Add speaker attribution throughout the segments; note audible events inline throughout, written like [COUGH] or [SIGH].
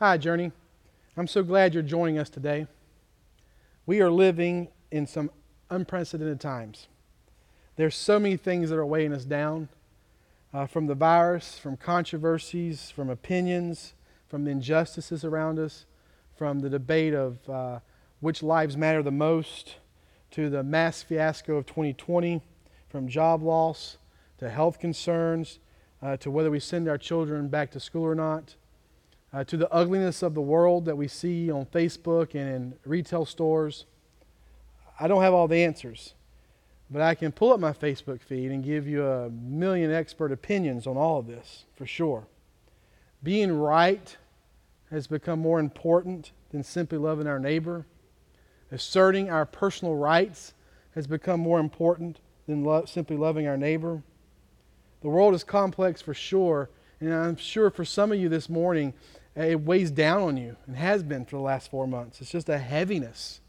Speaker 1: Hi, Journey. I'm so glad you're joining us today. We are living in some unprecedented times. There's so many things that are weighing us down uh, from the virus, from controversies, from opinions, from the injustices around us, from the debate of uh, which lives matter the most, to the mass fiasco of 2020, from job loss to health concerns, uh, to whether we send our children back to school or not, uh, to the ugliness of the world that we see on Facebook and in retail stores. I don't have all the answers, but I can pull up my Facebook feed and give you a million expert opinions on all of this, for sure. Being right has become more important than simply loving our neighbor. Asserting our personal rights has become more important than lo- simply loving our neighbor. The world is complex for sure, and I'm sure for some of you this morning, it weighs down on you and has been for the last four months. It's just a heaviness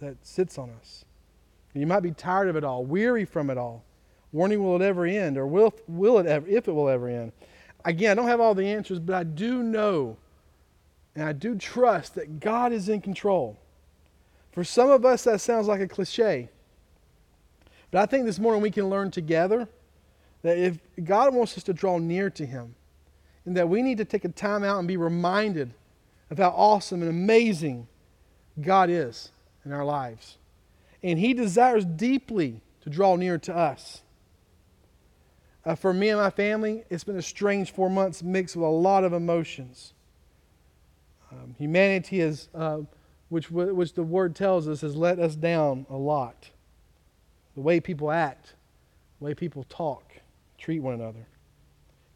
Speaker 1: that sits on us. You might be tired of it all, weary from it all, wondering will it ever end, or will, will it ever, if it will ever end. Again, I don't have all the answers, but I do know and I do trust that God is in control. For some of us, that sounds like a cliche. But I think this morning we can learn together that if God wants us to draw near to Him, and that we need to take a time out and be reminded of how awesome and amazing God is in our lives. And He desires deeply to draw near to us. Uh, for me and my family, it's been a strange four months mixed with a lot of emotions. Um, humanity has, uh, which, which the word tells us, has let us down a lot. The way people act, the way people talk, treat one another.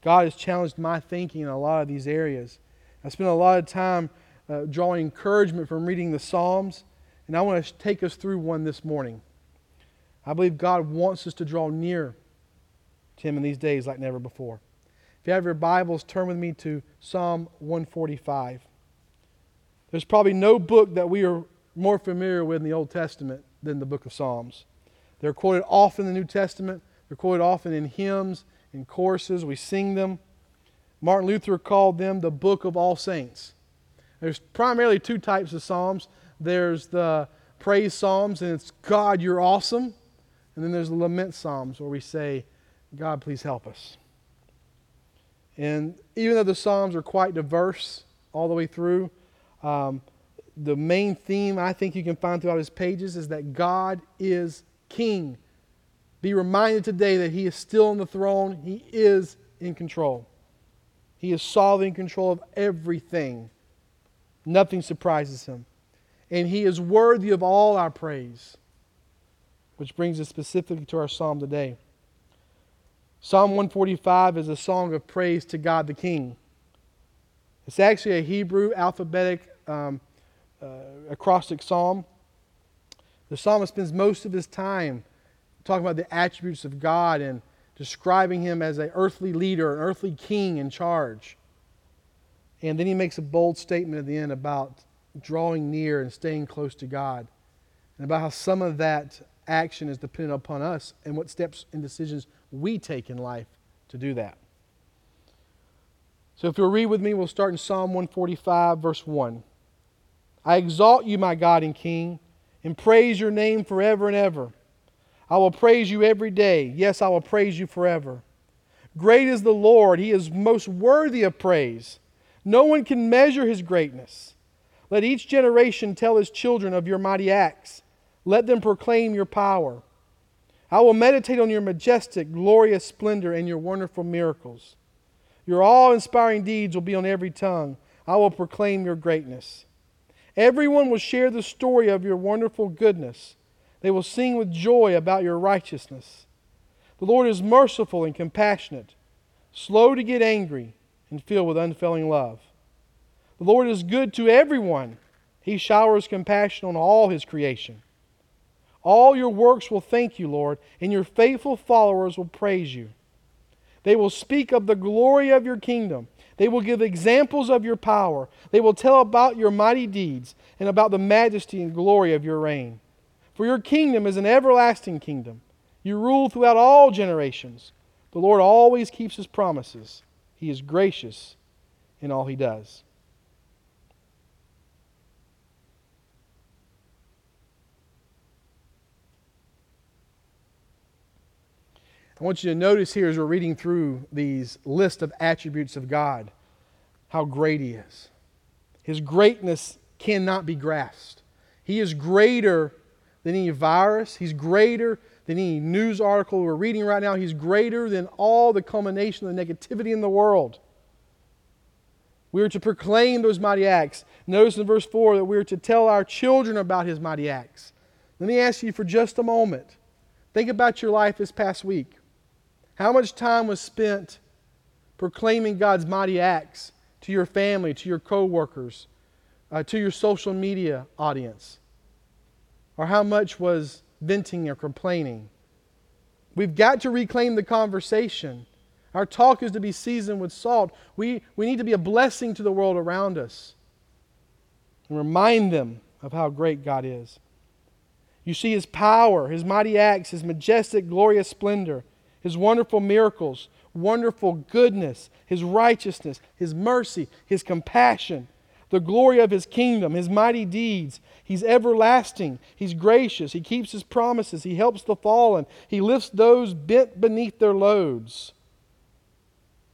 Speaker 1: God has challenged my thinking in a lot of these areas. I spent a lot of time uh, drawing encouragement from reading the Psalms, and I want to take us through one this morning. I believe God wants us to draw near to Him in these days like never before. If you have your Bibles, turn with me to Psalm 145. There's probably no book that we are more familiar with in the Old Testament than the book of Psalms. They're quoted often in the New Testament, they're quoted often in hymns, in choruses. We sing them. Martin Luther called them the book of all saints. There's primarily two types of Psalms there's the praise Psalms, and it's God, you're awesome. And then there's the lament Psalms, where we say, God, please help us. And even though the Psalms are quite diverse all the way through, um, the main theme I think you can find throughout his pages is that God is king. Be reminded today that he is still on the throne, he is in control. He is solving control of everything. Nothing surprises him. And he is worthy of all our praise. Which brings us specifically to our psalm today. Psalm 145 is a song of praise to God the King. It's actually a Hebrew alphabetic um, uh, acrostic psalm. The psalmist spends most of his time talking about the attributes of God and describing him as an earthly leader, an earthly king in charge. And then he makes a bold statement at the end about drawing near and staying close to God, and about how some of that action is dependent upon us and what steps and decisions we take in life to do that. So if you'll read with me, we'll start in Psalm 145, verse 1. I exalt you, my God and King, and praise your name forever and ever. I will praise you every day. Yes, I will praise you forever. Great is the Lord, he is most worthy of praise. No one can measure his greatness. Let each generation tell his children of your mighty acts. Let them proclaim your power. I will meditate on your majestic, glorious splendor and your wonderful miracles. Your awe inspiring deeds will be on every tongue. I will proclaim your greatness. Everyone will share the story of your wonderful goodness. They will sing with joy about your righteousness. The Lord is merciful and compassionate, slow to get angry, and filled with unfailing love. The Lord is good to everyone. He showers compassion on all his creation. All your works will thank you, Lord, and your faithful followers will praise you. They will speak of the glory of your kingdom. They will give examples of your power. They will tell about your mighty deeds and about the majesty and glory of your reign. For your kingdom is an everlasting kingdom. You rule throughout all generations. The Lord always keeps his promises, he is gracious in all he does. I want you to notice here as we're reading through these list of attributes of God how great He is. His greatness cannot be grasped. He is greater than any virus, He's greater than any news article we're reading right now. He's greater than all the culmination of the negativity in the world. We are to proclaim those mighty acts. Notice in verse 4 that we are to tell our children about his mighty acts. Let me ask you for just a moment. Think about your life this past week. How much time was spent proclaiming God's mighty acts to your family, to your coworkers, uh, to your social media audience? Or how much was venting or complaining? We've got to reclaim the conversation. Our talk is to be seasoned with salt. We, we need to be a blessing to the world around us and remind them of how great God is. You see His power, His mighty acts, His majestic, glorious splendor, His wonderful miracles, wonderful goodness, His righteousness, His mercy, His compassion, the glory of His kingdom, His mighty deeds. He's everlasting. He's gracious. He keeps His promises. He helps the fallen. He lifts those bent beneath their loads.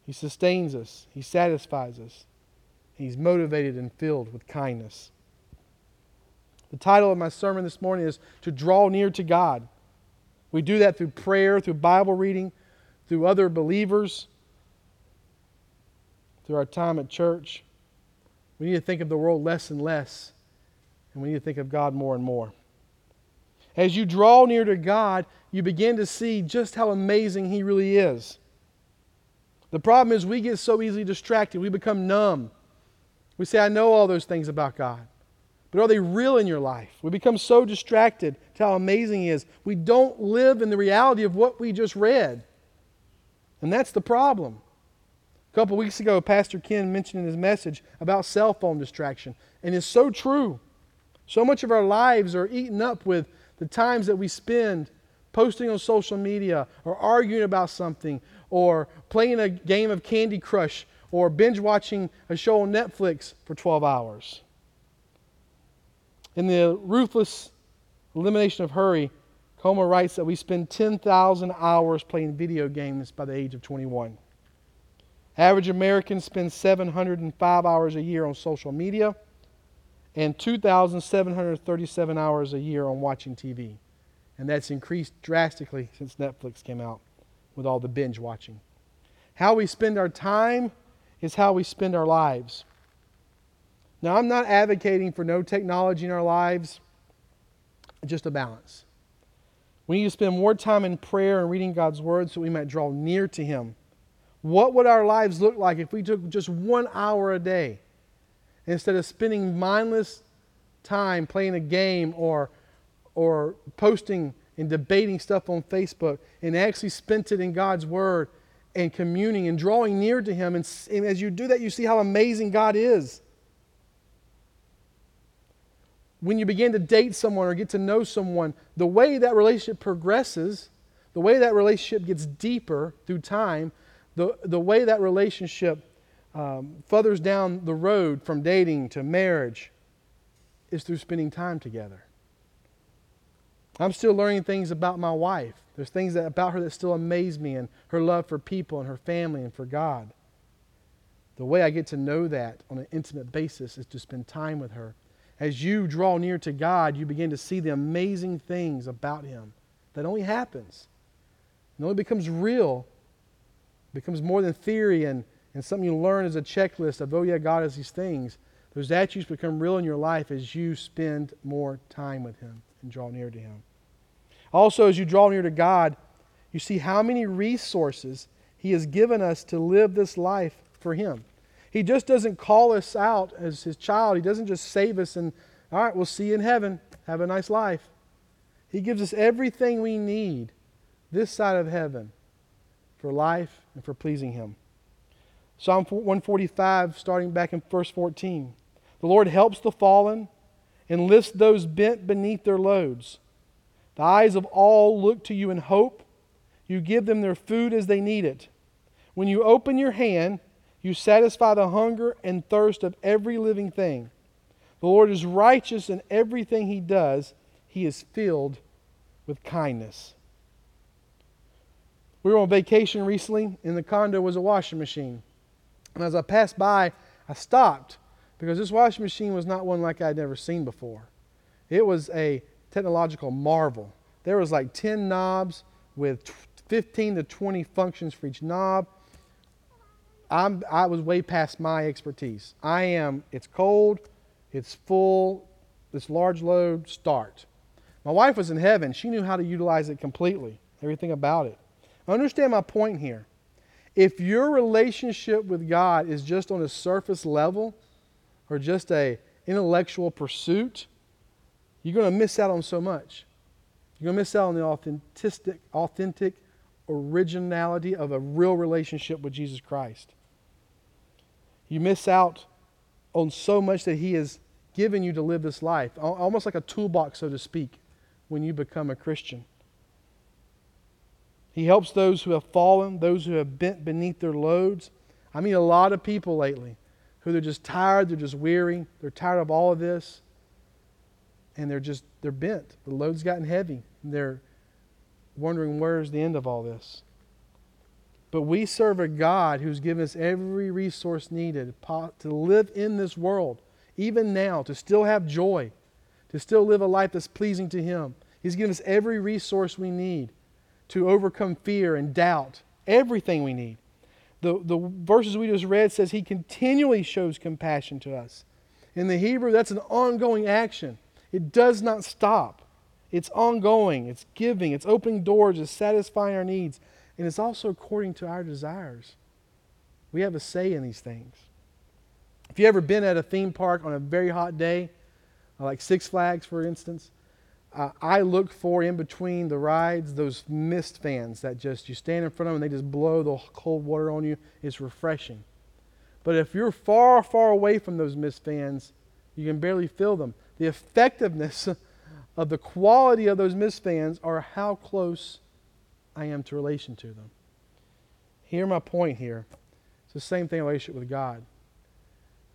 Speaker 1: He sustains us, He satisfies us. He's motivated and filled with kindness. The title of my sermon this morning is To Draw Near to God. We do that through prayer, through Bible reading, through other believers, through our time at church. We need to think of the world less and less, and we need to think of God more and more. As you draw near to God, you begin to see just how amazing He really is. The problem is we get so easily distracted, we become numb. We say, I know all those things about God. But are they real in your life? We become so distracted to how amazing He is. We don't live in the reality of what we just read. And that's the problem. A couple weeks ago, Pastor Ken mentioned in his message about cell phone distraction. And it's so true. So much of our lives are eaten up with the times that we spend posting on social media or arguing about something or playing a game of Candy Crush or binge watching a show on Netflix for 12 hours. In the Ruthless Elimination of Hurry, Comer writes that we spend 10,000 hours playing video games by the age of 21. Average American spends 705 hours a year on social media and 2,737 hours a year on watching TV. And that's increased drastically since Netflix came out with all the binge watching. How we spend our time is how we spend our lives. Now, I'm not advocating for no technology in our lives, just a balance. We need to spend more time in prayer and reading God's Word so we might draw near to Him. What would our lives look like if we took just one hour a day instead of spending mindless time playing a game or, or posting and debating stuff on Facebook and actually spent it in God's Word and communing and drawing near to Him. And, and, as you do that, you see how amazing God is. When you begin to date someone or get to know someone, the way that relationship progresses, the way that relationship gets deeper through time, the, the way that relationship um, down the road from dating to marriage is through spending time together. I'm still learning things about my wife. There's things that, about her that still amaze me and her love for people and her family and for God. The way I get to know that on an intimate basis is to spend time with her. As you draw near to God, you begin to see the amazing things about Him that only happens. It only becomes real, becomes more than theory and, and something you learn as a checklist of, oh, yeah, God has these things. Those attributes become real in your life as you spend more time with Him and draw near to Him. Also, as you draw near to God, you see how many resources He has given us to live this life for Him. He just doesn't call us out as His child, He doesn't just save us and, all right, we'll see you in heaven. Have a nice life. He gives us everything we need this side of heaven for life and for pleasing Him. Psalm 145, starting back in verse 14. The Lord helps the fallen and lifts those bent beneath their loads. The eyes of all look to you in hope. You give them their food as they need it. When you open your hand, you satisfy the hunger and thirst of every living thing. The Lord is righteous in everything he does, he is filled with kindness. We were on vacation recently. and the condo was a washing machine. And as I passed by, I stopped because this washing machine was not one like I'd never seen before. It was a technological marvel. There was like 10 knobs with 15 to 20 functions for each knob. I'm, I was way past my expertise. I am, it's cold, it's full, this large load, start. My wife was in heaven. She knew how to utilize it completely, everything about it. Understand my point here. If your relationship with God is just on a surface level or just a intellectual pursuit, you're going to miss out on so much. You're going to miss out on the authentic, authentic originality of a real relationship with Jesus Christ. You miss out on so much that He has given you to live this life, almost like a toolbox, so to speak, when you become a Christian. He helps those who have fallen, those who have bent beneath their loads. I mean, a lot of people lately who they're just tired, they're just weary, they're tired of all of this, and they're just, they're bent. The load's gotten heavy. They're wondering where's the end of all this. But we serve a God who's given us every resource needed to live in this world, even now, to still have joy, to still live a life that's pleasing to Him. He's given us every resource we need to overcome fear and doubt, everything we need. The, the verses we just read says he continually shows compassion to us. In the Hebrew, that's an ongoing action. It does not stop. It's ongoing, it's giving, it's opening doors, it's satisfying our needs, and it's also according to our desires. We have a say in these things. If you ever been at a theme park on a very hot day, like Six Flags, for instance, uh, I look for in between the rides those mist fans that just you stand in front of them and they just blow the cold water on you. It's refreshing. But if you're far, far away from those mist fans, you can barely feel them. The effectiveness [LAUGHS] of the quality of those mist fans are how close I am to relation to them. Hear my point here. It's the same thing in relationship with God.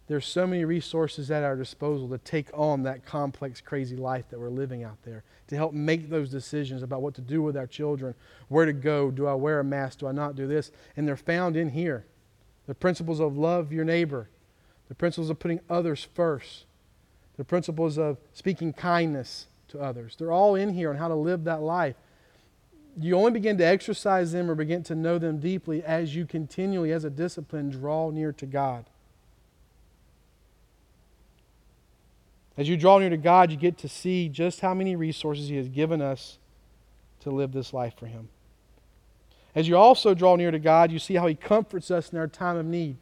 Speaker 1: There's so many resources at our disposal to take on that complex, crazy life that we're living out there, to help make those decisions about what to do with our children, where to go, do I wear a mask, do I not do this? And they're found in here. The principles of love your neighbor, the principles of putting others first, the principles of speaking kindness to others. They're all in here on how to live that life. You only begin to exercise them or begin to know them deeply as you continually, as a discipline, draw near to God. As you draw near to God, you get to see just how many resources He has given us to live this life for Him. As you also draw near to God, you see how He comforts us in our time of need.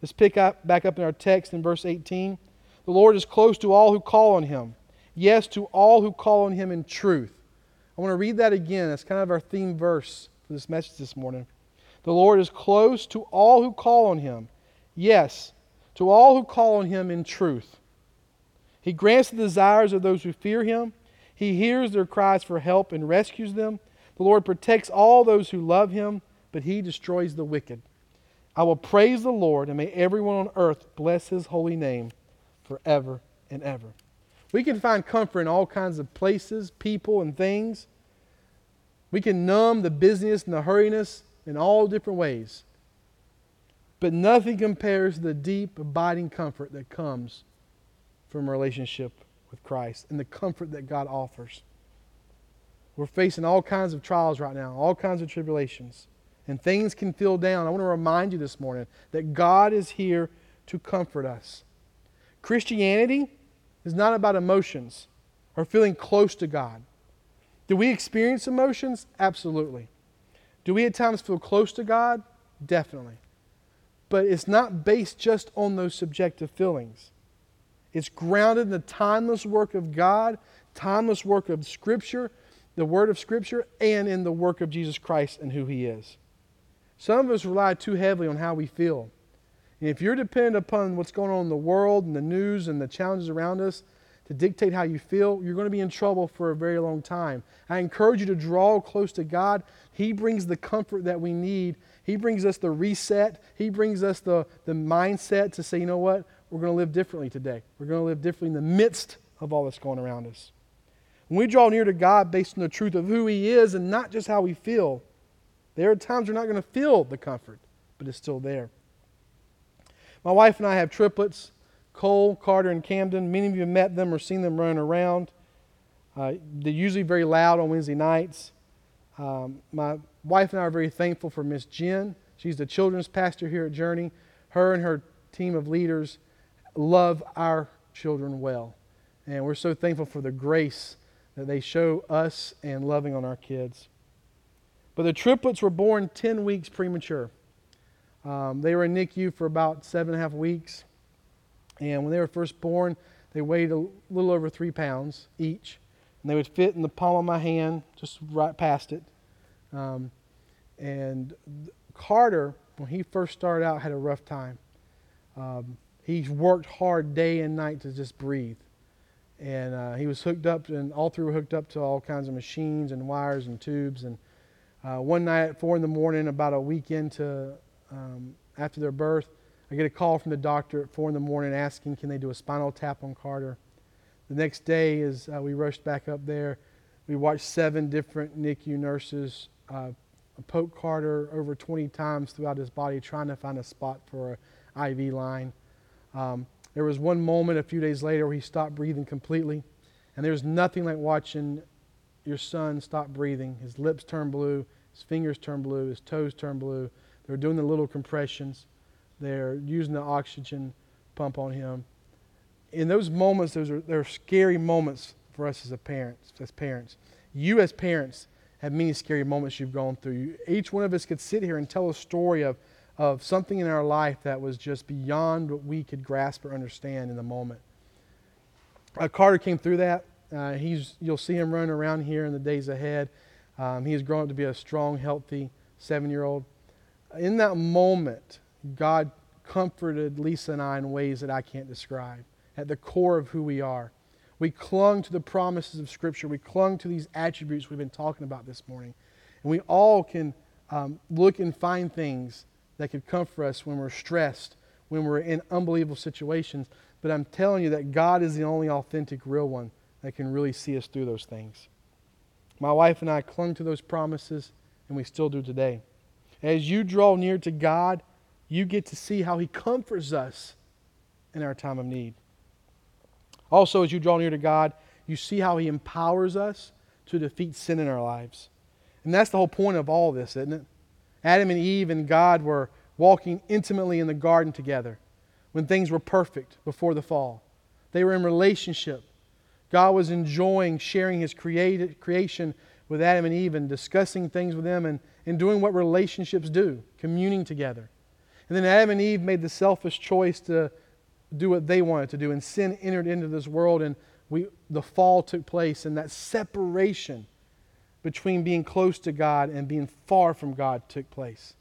Speaker 1: Let's pick up back up in our text in verse 18. The Lord is close to all who call on Him. Yes, to all who call on Him in truth. I want to read that again. That's kind of our theme verse for this message this morning. The Lord is close to all who call on Him. Yes, to all who call on Him in truth. He grants the desires of those who fear him. He hears their cries for help and rescues them. The Lord protects all those who love him, but he destroys the wicked. I will praise the Lord, and may everyone on earth bless his holy name forever and ever. We can find comfort in all kinds of places, people, and things. We can numb the busyness and the hurriness in all different ways. But nothing compares to the deep, abiding comfort that comes from relationship with Christ and the comfort that God offers. We're facing all kinds of trials right now, all kinds of tribulations, and things can feel down. I want to remind you this morning that God is here to comfort us. Christianity is not about emotions or feeling close to God. Do we experience emotions? Absolutely. Do we at times feel close to God? Definitely. But it's not based just on those subjective feelings. It's grounded in the timeless work of God, timeless work of Scripture, the Word of Scripture, and in the work of Jesus Christ and who He is. Some of us rely too heavily on how we feel. And if you're dependent upon what's going on in the world and the news and the challenges around us to dictate how you feel, you're going to be in trouble for a very long time. I encourage you to draw close to God. He brings the comfort that we need. He brings us the reset. He brings us the, the mindset to say, you know what? We're going to live differently today. We're going to live differently in the midst of all that's going around us. When we draw near to God based on the truth of who He is and not just how we feel, There are times we're not going to feel the comfort, but it's still there. My wife and I have triplets Cole, Carter, and Camden. Many of you have met them or seen them running around. Uh, they're usually very loud on Wednesday nights. Um, my wife and I are very thankful for Miss Jen. She's the children's pastor here at Journey. Her and her team of leaders love our children well. And we're so thankful for the grace that they show us and loving on our kids. But the triplets were born 10 weeks premature. Um, they were in NICU for about seven and a half weeks. And when they were first born, they weighed a little over three pounds each. And they would fit in the palm of my hand, just right past it. Um, and Carter, when he first started out, had a rough time. Um, he worked hard day and night to just breathe. And uh, he was hooked up, and all through hooked up to all kinds of machines and wires and tubes. And uh, one night at four in the morning, about a week into um, after their birth, I get a call from the doctor at four in the morning asking, can they do a spinal tap on Carter? The next day, as uh, we rushed back up there, we watched seven different NICU nurses uh, poke Carter over 20 times throughout his body, trying to find a spot for an IV line. Um, there was one moment a few days later where he stopped breathing completely, and there's nothing like watching your son stop breathing. His lips turn blue, his fingers turn blue, his toes turn blue. They're doing the little compressions. They're using the oxygen pump on him. In those moments, those are, they're scary moments for us as parents, as parents. You as parents have many scary moments you've gone through. Each one of us could sit here and tell a story of, of something in our life that was just beyond what we could grasp or understand in the moment. Uh, Carter came through that. Uh, he's, you'll see him running around here in the days ahead. Um, he has grown up to be a strong, healthy seven year old. In that moment, God comforted Lisa and I in ways that I can't describe at the core of who we are. We clung to the promises of Scripture. We clung to these attributes we've been talking about this morning. And we all can um, look and find things that could comfort us when we're stressed, when we're in unbelievable situations. But I'm telling you that God is the only authentic, real one that can really see us through those things. My wife and I clung to those promises, and we still do today. As you draw near to God, you get to see how He comforts us in our time of need. Also, as you draw near to God, you see how He empowers us to defeat sin in our lives. And that's the whole point of all this, isn't it? Adam and Eve and God were walking intimately in the garden together when things were perfect before the fall. They were in relationship. God was enjoying sharing His created, creation with Adam and Eve and discussing things with them and, and doing what relationships do, communing together. And then Adam and Eve made the selfish choice to do what they wanted to do, and sin entered into this world, and we, the fall took place, and that separation between being close to God and being far from God took place.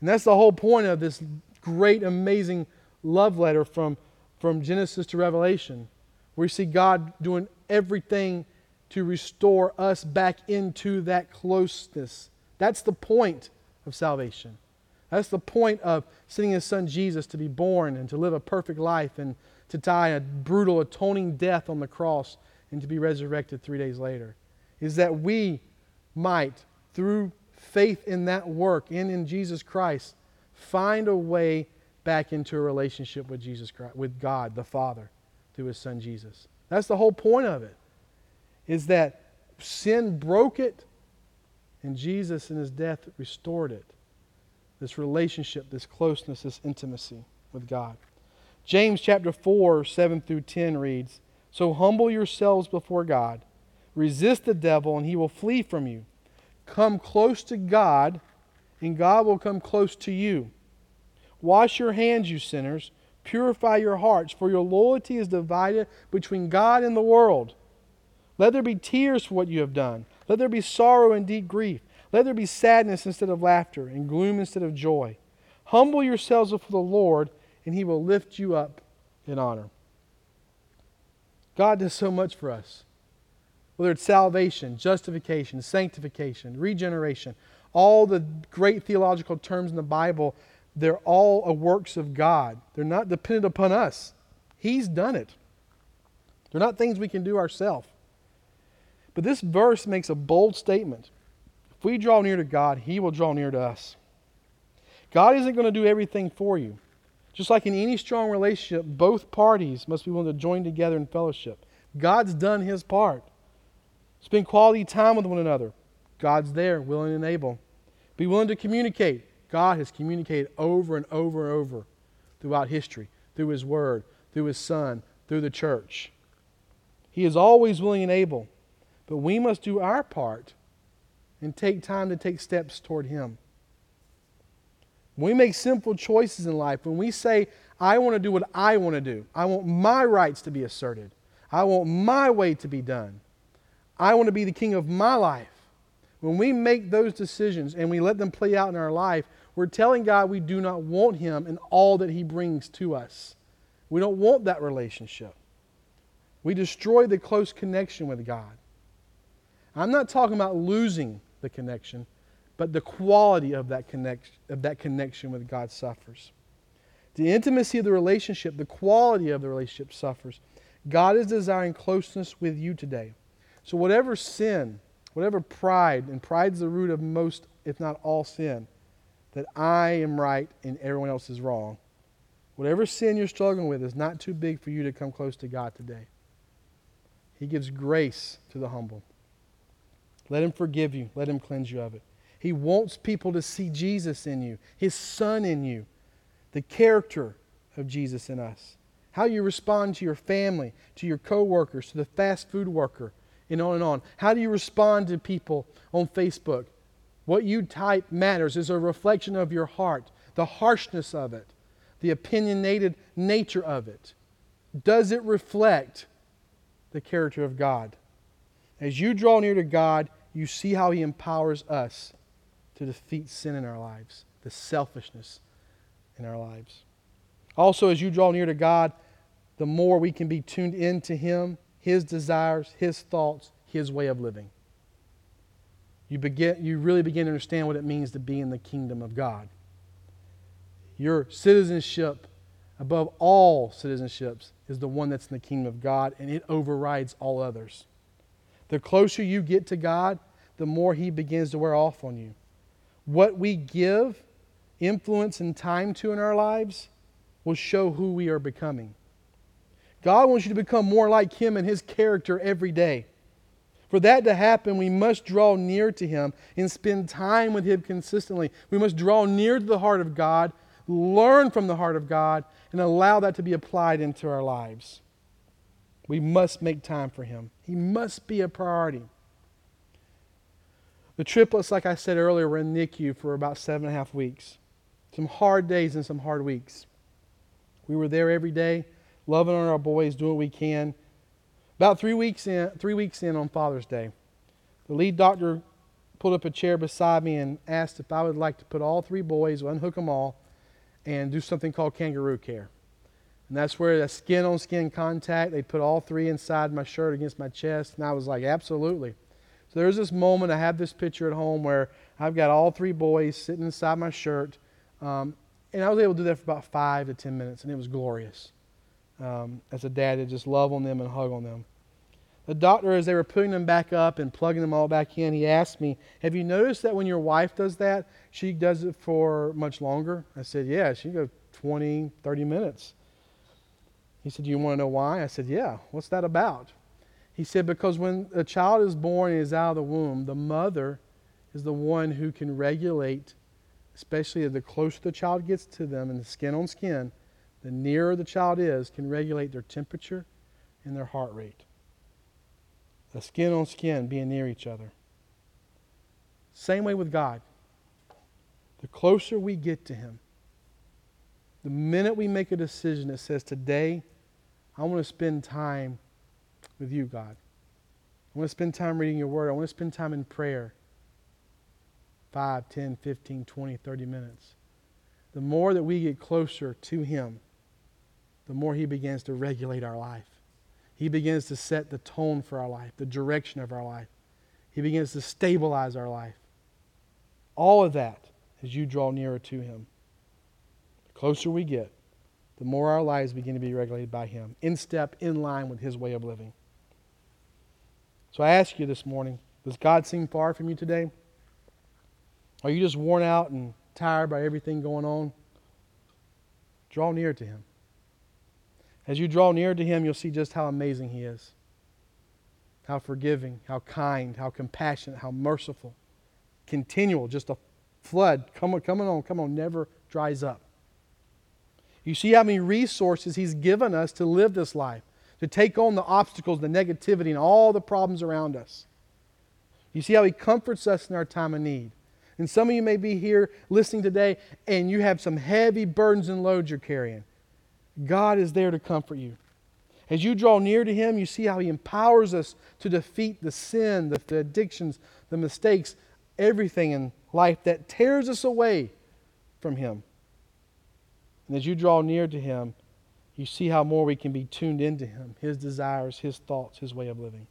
Speaker 1: And that's the whole point of this great, amazing love letter from, from Genesis to Revelation, where you see God doing everything to restore us back into that closeness. That's the point of salvation. That's the point of sending his son Jesus to be born and to live a perfect life and to die a brutal, atoning death on the cross and to be resurrected three days later. Is that we might, through faith in that work and in Jesus Christ, find a way back into a relationship with Jesus Christ, with God the Father through his son Jesus. That's the whole point of it. Is that sin broke it and Jesus in his death restored it this relationship, this closeness, this intimacy with God. James chapter 4, 7 through 10 reads So humble yourselves before God, resist the devil, and he will flee from you. Come close to God, and God will come close to you. Wash your hands, you sinners. Purify your hearts, for your loyalty is divided between God and the world. Let there be tears for what you have done. Let there be sorrow and deep grief. Let there be sadness instead of laughter and gloom instead of joy. Humble yourselves before the Lord, and he will lift you up in honor. God does so much for us. Whether it's salvation, justification, sanctification, regeneration, all the great theological terms in the Bible, they're all works of God. They're not dependent upon us. He's done it. They're not things we can do ourselves. But this verse makes a bold statement If we draw near to God, He will draw near to us. God isn't going to do everything for you. Just like in any strong relationship, both parties must be willing to join together in fellowship. God's done His part. Spend quality time with one another. God's there, willing and able. Be willing to communicate. God has communicated over and over and over throughout history, through His Word, through His Son, through the church. He is always willing and able. But we must do our part and take time to take steps toward Him. When we make simple choices in life, when we say, I want to do what I want to do, I want my rights to be asserted, I want my way to be done, I want to be the king of my life. When we make those decisions and we let them play out in our life, we're telling God we do not want Him and all that He brings to us. We don't want that relationship. We destroy the close connection with God. I'm not talking about losing the connection, but the quality of that, connect, of that connection with God suffers. The intimacy of the relationship, the quality of the relationship suffers. God is desiring closeness with you today. So, whatever sin, whatever pride, and pride's the root of most, if not all sin, that I am right and everyone else is wrong. Whatever sin you're struggling with is not too big for you to come close to God today. He gives grace to the humble. Let Him forgive you, let Him cleanse you of it. He wants people to see Jesus in you, His Son in you, the character of Jesus in us. How you respond to your family, to your coworkers, to the fast food worker, and on and on. How do you respond to people on Facebook? What you type matters is a reflection of your heart, the harshness of it, the opinionated nature of it. Does it reflect the character of God? As you draw near to God, you see how He empowers us to defeat sin in our lives, the selfishness in our lives. Also, as you draw near to God, the more we can be tuned into Him, His desires, His thoughts, His way of living. You, begin, you really begin to understand what it means to be in the kingdom of God. Your citizenship, above all citizenships, is the one that's in the kingdom of God, and it overrides all others. The closer you get to God, the more He begins to wear off on you. What we give influence and time to in our lives will show who we are becoming. God wants you to become more like Him and His character every day. For that to happen, we must draw near to Him and spend time with Him consistently. We must draw near to the heart of God, learn from the heart of God, and allow that to be applied into our lives. We must make time for Him. He must be a priority. The triplets, like I said earlier, were in NICU for about seven and a half weeks. Some hard days and some hard weeks. We were there every day loving on our boys, doing what we can. About three weeks in, three weeks in on Father's Day, the lead doctor pulled up a chair beside me and asked if I would like to put all three boys, unhook them all, and do something called kangaroo care. And that's where the skin on skin contact, they put all three inside my shirt against my chest. And I was like, absolutely. So there's this moment, I have this picture at home where I've got all three boys sitting inside my shirt. Um, and I was able to do that for about five to ten minutes, and it was glorious um, as a dad to just love on them and hug on them. The doctor, as they were putting them back up and plugging them all back in, he asked me, Have you noticed that when your wife does that, she does it for much longer? I said, Yeah, she goes 20, 30 minutes. He said, Do you want to know why? I said, Yeah. What's that about? He said, Because when a child is born and is out of the womb, the mother is the one who can regulate, especially the closer the child gets to them and the skin on skin, the nearer the child is, can regulate their temperature and their heart rate. The skin on skin being near each other. Same way with God. The closer we get to Him, the minute we make a decision that says, Today, I want to spend time with you, God. I want to spend time reading your word. I want to spend time in prayer 5, 10, 15, 20, 30 minutes. The more that we get closer to Him, the more He begins to regulate our life. He begins to set the tone for our life, the direction of our life. He begins to stabilize our life. All of that as you draw nearer to Him. The closer we get, the more our lives begin to be regulated by Him, in step, in line with His way of living. So I ask you this morning does God seem far from you today? Are you just worn out and tired by everything going on? Draw near to Him. As you draw near to Him, you'll see just how amazing He is. How forgiving, how kind, how compassionate, how merciful. Continual, just a flood. Come on, coming on, come on, never dries up. You see how many resources He's given us to live this life, to take on the obstacles, the negativity, and all the problems around us. You see how He comforts us in our time of need. And some of you may be here listening today and you have some heavy burdens and loads you're carrying. God is there to comfort you. As you draw near to Him, you see how He empowers us to defeat the sin, the, the addictions, the mistakes, everything in life that tears us away from Him. And as you draw near to Him, you see how more we can be tuned into Him, His desires, His thoughts, His way of living.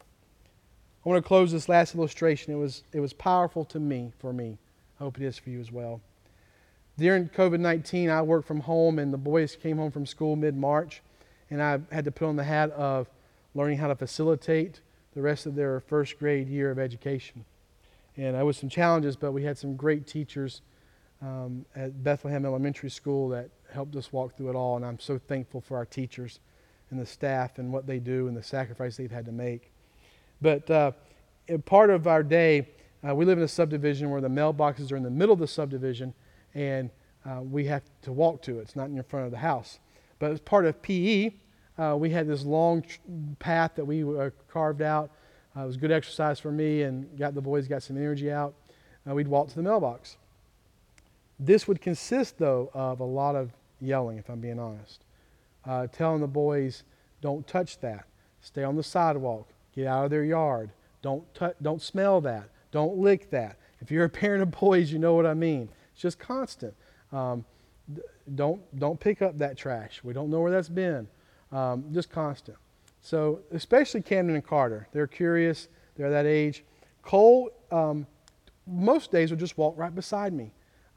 Speaker 1: I want to close this last illustration. It was, it was powerful to me, for me. I hope it is for you as well. During COVID 19, I worked from home, and the boys came home from school mid March, and I had to put on the hat of learning how to facilitate the rest of their first grade year of education. And there was some challenges, but we had some great teachers um, at Bethlehem Elementary School that helped us walk through it all. And I'm so thankful for our teachers and the staff and what they do and the sacrifice they've had to make. But uh, part of our day, uh, we live in a subdivision where the mailboxes are in the middle of the subdivision, and uh, we have to walk to it. It's not in front of the house. But as part of PE, uh, we had this long tr- path that we uh, carved out. Uh, it was good exercise for me, and got the boys got some energy out. we'd walk to the mailbox. This would consist, though, of a lot of yelling, if I'm being honest. Uh, telling the boys, don't touch that. Stay on the sidewalk. Get out of their yard. Don't, t- don't smell that. Don't lick that. If you're a parent of boys, you know what I mean. It's just constant. Um, don't, don't pick up that trash. We don't know where that's been. Um, just constant. So, especially Camden and Carter. They're curious. They're that age. Cole, um, most days, would just walk right beside me.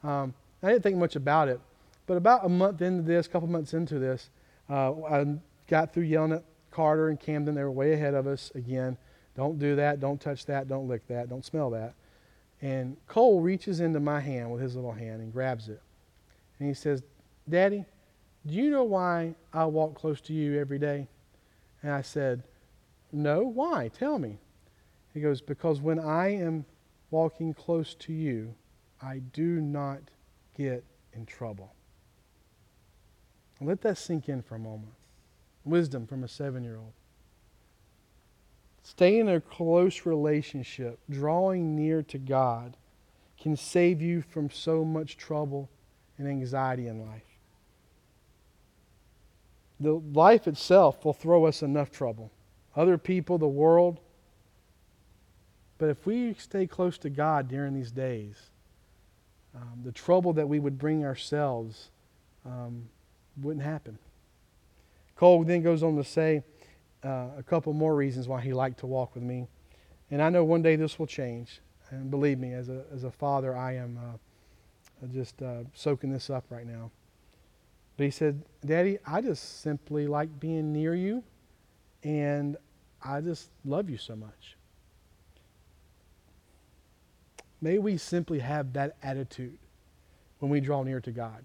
Speaker 1: Um, I didn't think much about it. But about a month into this, a couple months into this, uh, I got through yelling at Carter and Camden. They were way ahead of us again. Don't do that. Don't touch that. Don't lick that. Don't smell that. And Cole reaches into my hand with his little hand and grabs it. And he says, Daddy, do you know why I walk close to you every day? And I said, No. Why? Tell me. He goes, Because when I am walking close to you, I do not get in trouble. Let that sink in for a moment. Wisdom from a seven year old. Staying in a close relationship, drawing near to God, can save you from so much trouble and anxiety in life. The life itself will throw us enough trouble. Other people, the world. But if we stay close to God during these days, um, the trouble that we would bring ourselves um, wouldn't happen. Cole then goes on to say uh, a couple more reasons why he liked to walk with me. And I know one day this will change. And believe me, as a, as a father, I am uh, just uh, soaking this up right now. But he said, Daddy, I just simply like being near you, and I just love you so much. May we simply have that attitude when we draw near to God.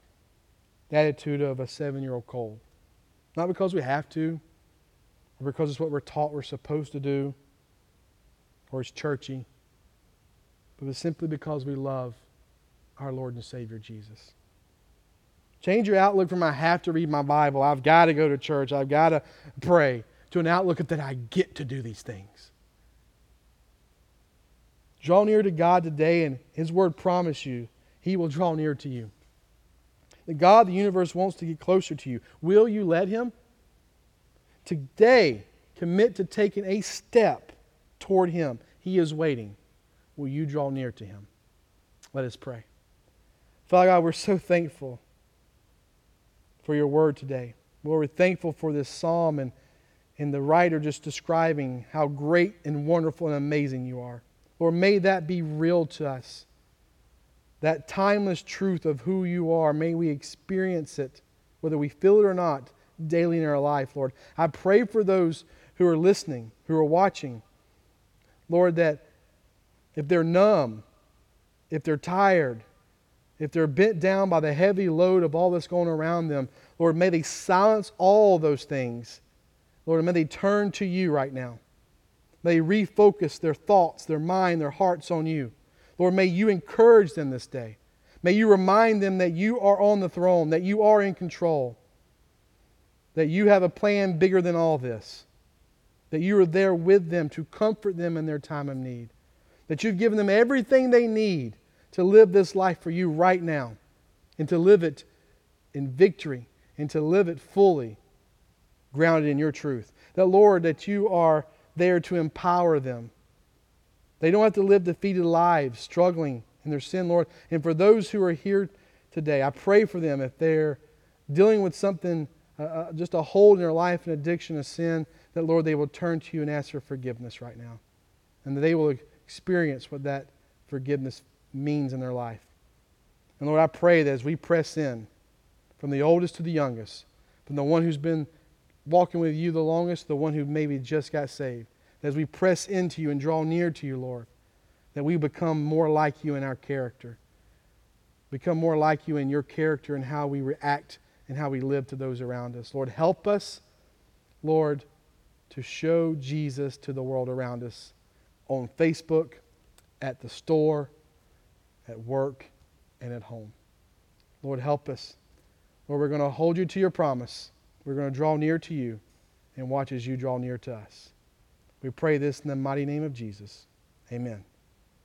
Speaker 1: The attitude of a seven year old Cole. Not because we have to, or because it's what we're taught we're supposed to do, or it's churchy, but it's simply because we love our Lord and Savior Jesus. Change your outlook from I have to read my Bible, I've got to go to church, I've got to pray, to an outlook that I get to do these things. Draw near to God today, and His Word promise you He will draw near to you. The God, the universe, wants to get closer to you. Will you let Him? Today, commit to taking a step toward Him. He is waiting. Will you draw near to Him? Let us pray. Father God, we're so thankful for your word today. Lord, we're thankful for this psalm and, and the writer just describing how great and wonderful and amazing you are. Lord, may that be real to us. That timeless truth of who you are, may we experience it, whether we feel it or not, daily in our life, Lord. I pray for those who are listening, who are watching, Lord, that if they're numb, if they're tired, if they're bent down by the heavy load of all that's going around them, Lord, may they silence all those things. Lord, may they turn to you right now. May they refocus their thoughts, their mind, their hearts on you. Lord, may you encourage them this day. May you remind them that you are on the throne, that you are in control, that you have a plan bigger than all this, that you are there with them to comfort them in their time of need, that you've given them everything they need to live this life for you right now and to live it in victory and to live it fully grounded in your truth. That, Lord, that you are there to empower them. They don't have to live defeated lives, struggling in their sin, Lord. And for those who are here today, I pray for them if they're dealing with something, uh, uh just a hold in their life, an addiction, a sin, that, Lord, they will turn to you and ask for forgiveness right now. And that they will experience what that forgiveness means in their life. And Lord, I pray that as we press in, from the oldest to the youngest, from the one who's been walking with you the longest, the one who maybe just got saved, that as we press into you and draw near to you, Lord, that we become more like you in our character, become more like you in your character and how we react and how we live to those around us. Lord, help us, Lord, to show Jesus to the world around us on Facebook, at the store, at work, and at home. Lord, help us. Lord, we're going to hold you to your promise. We're going to draw near to you and watch as you draw near to us. We pray this in the mighty name of Jesus. Amen.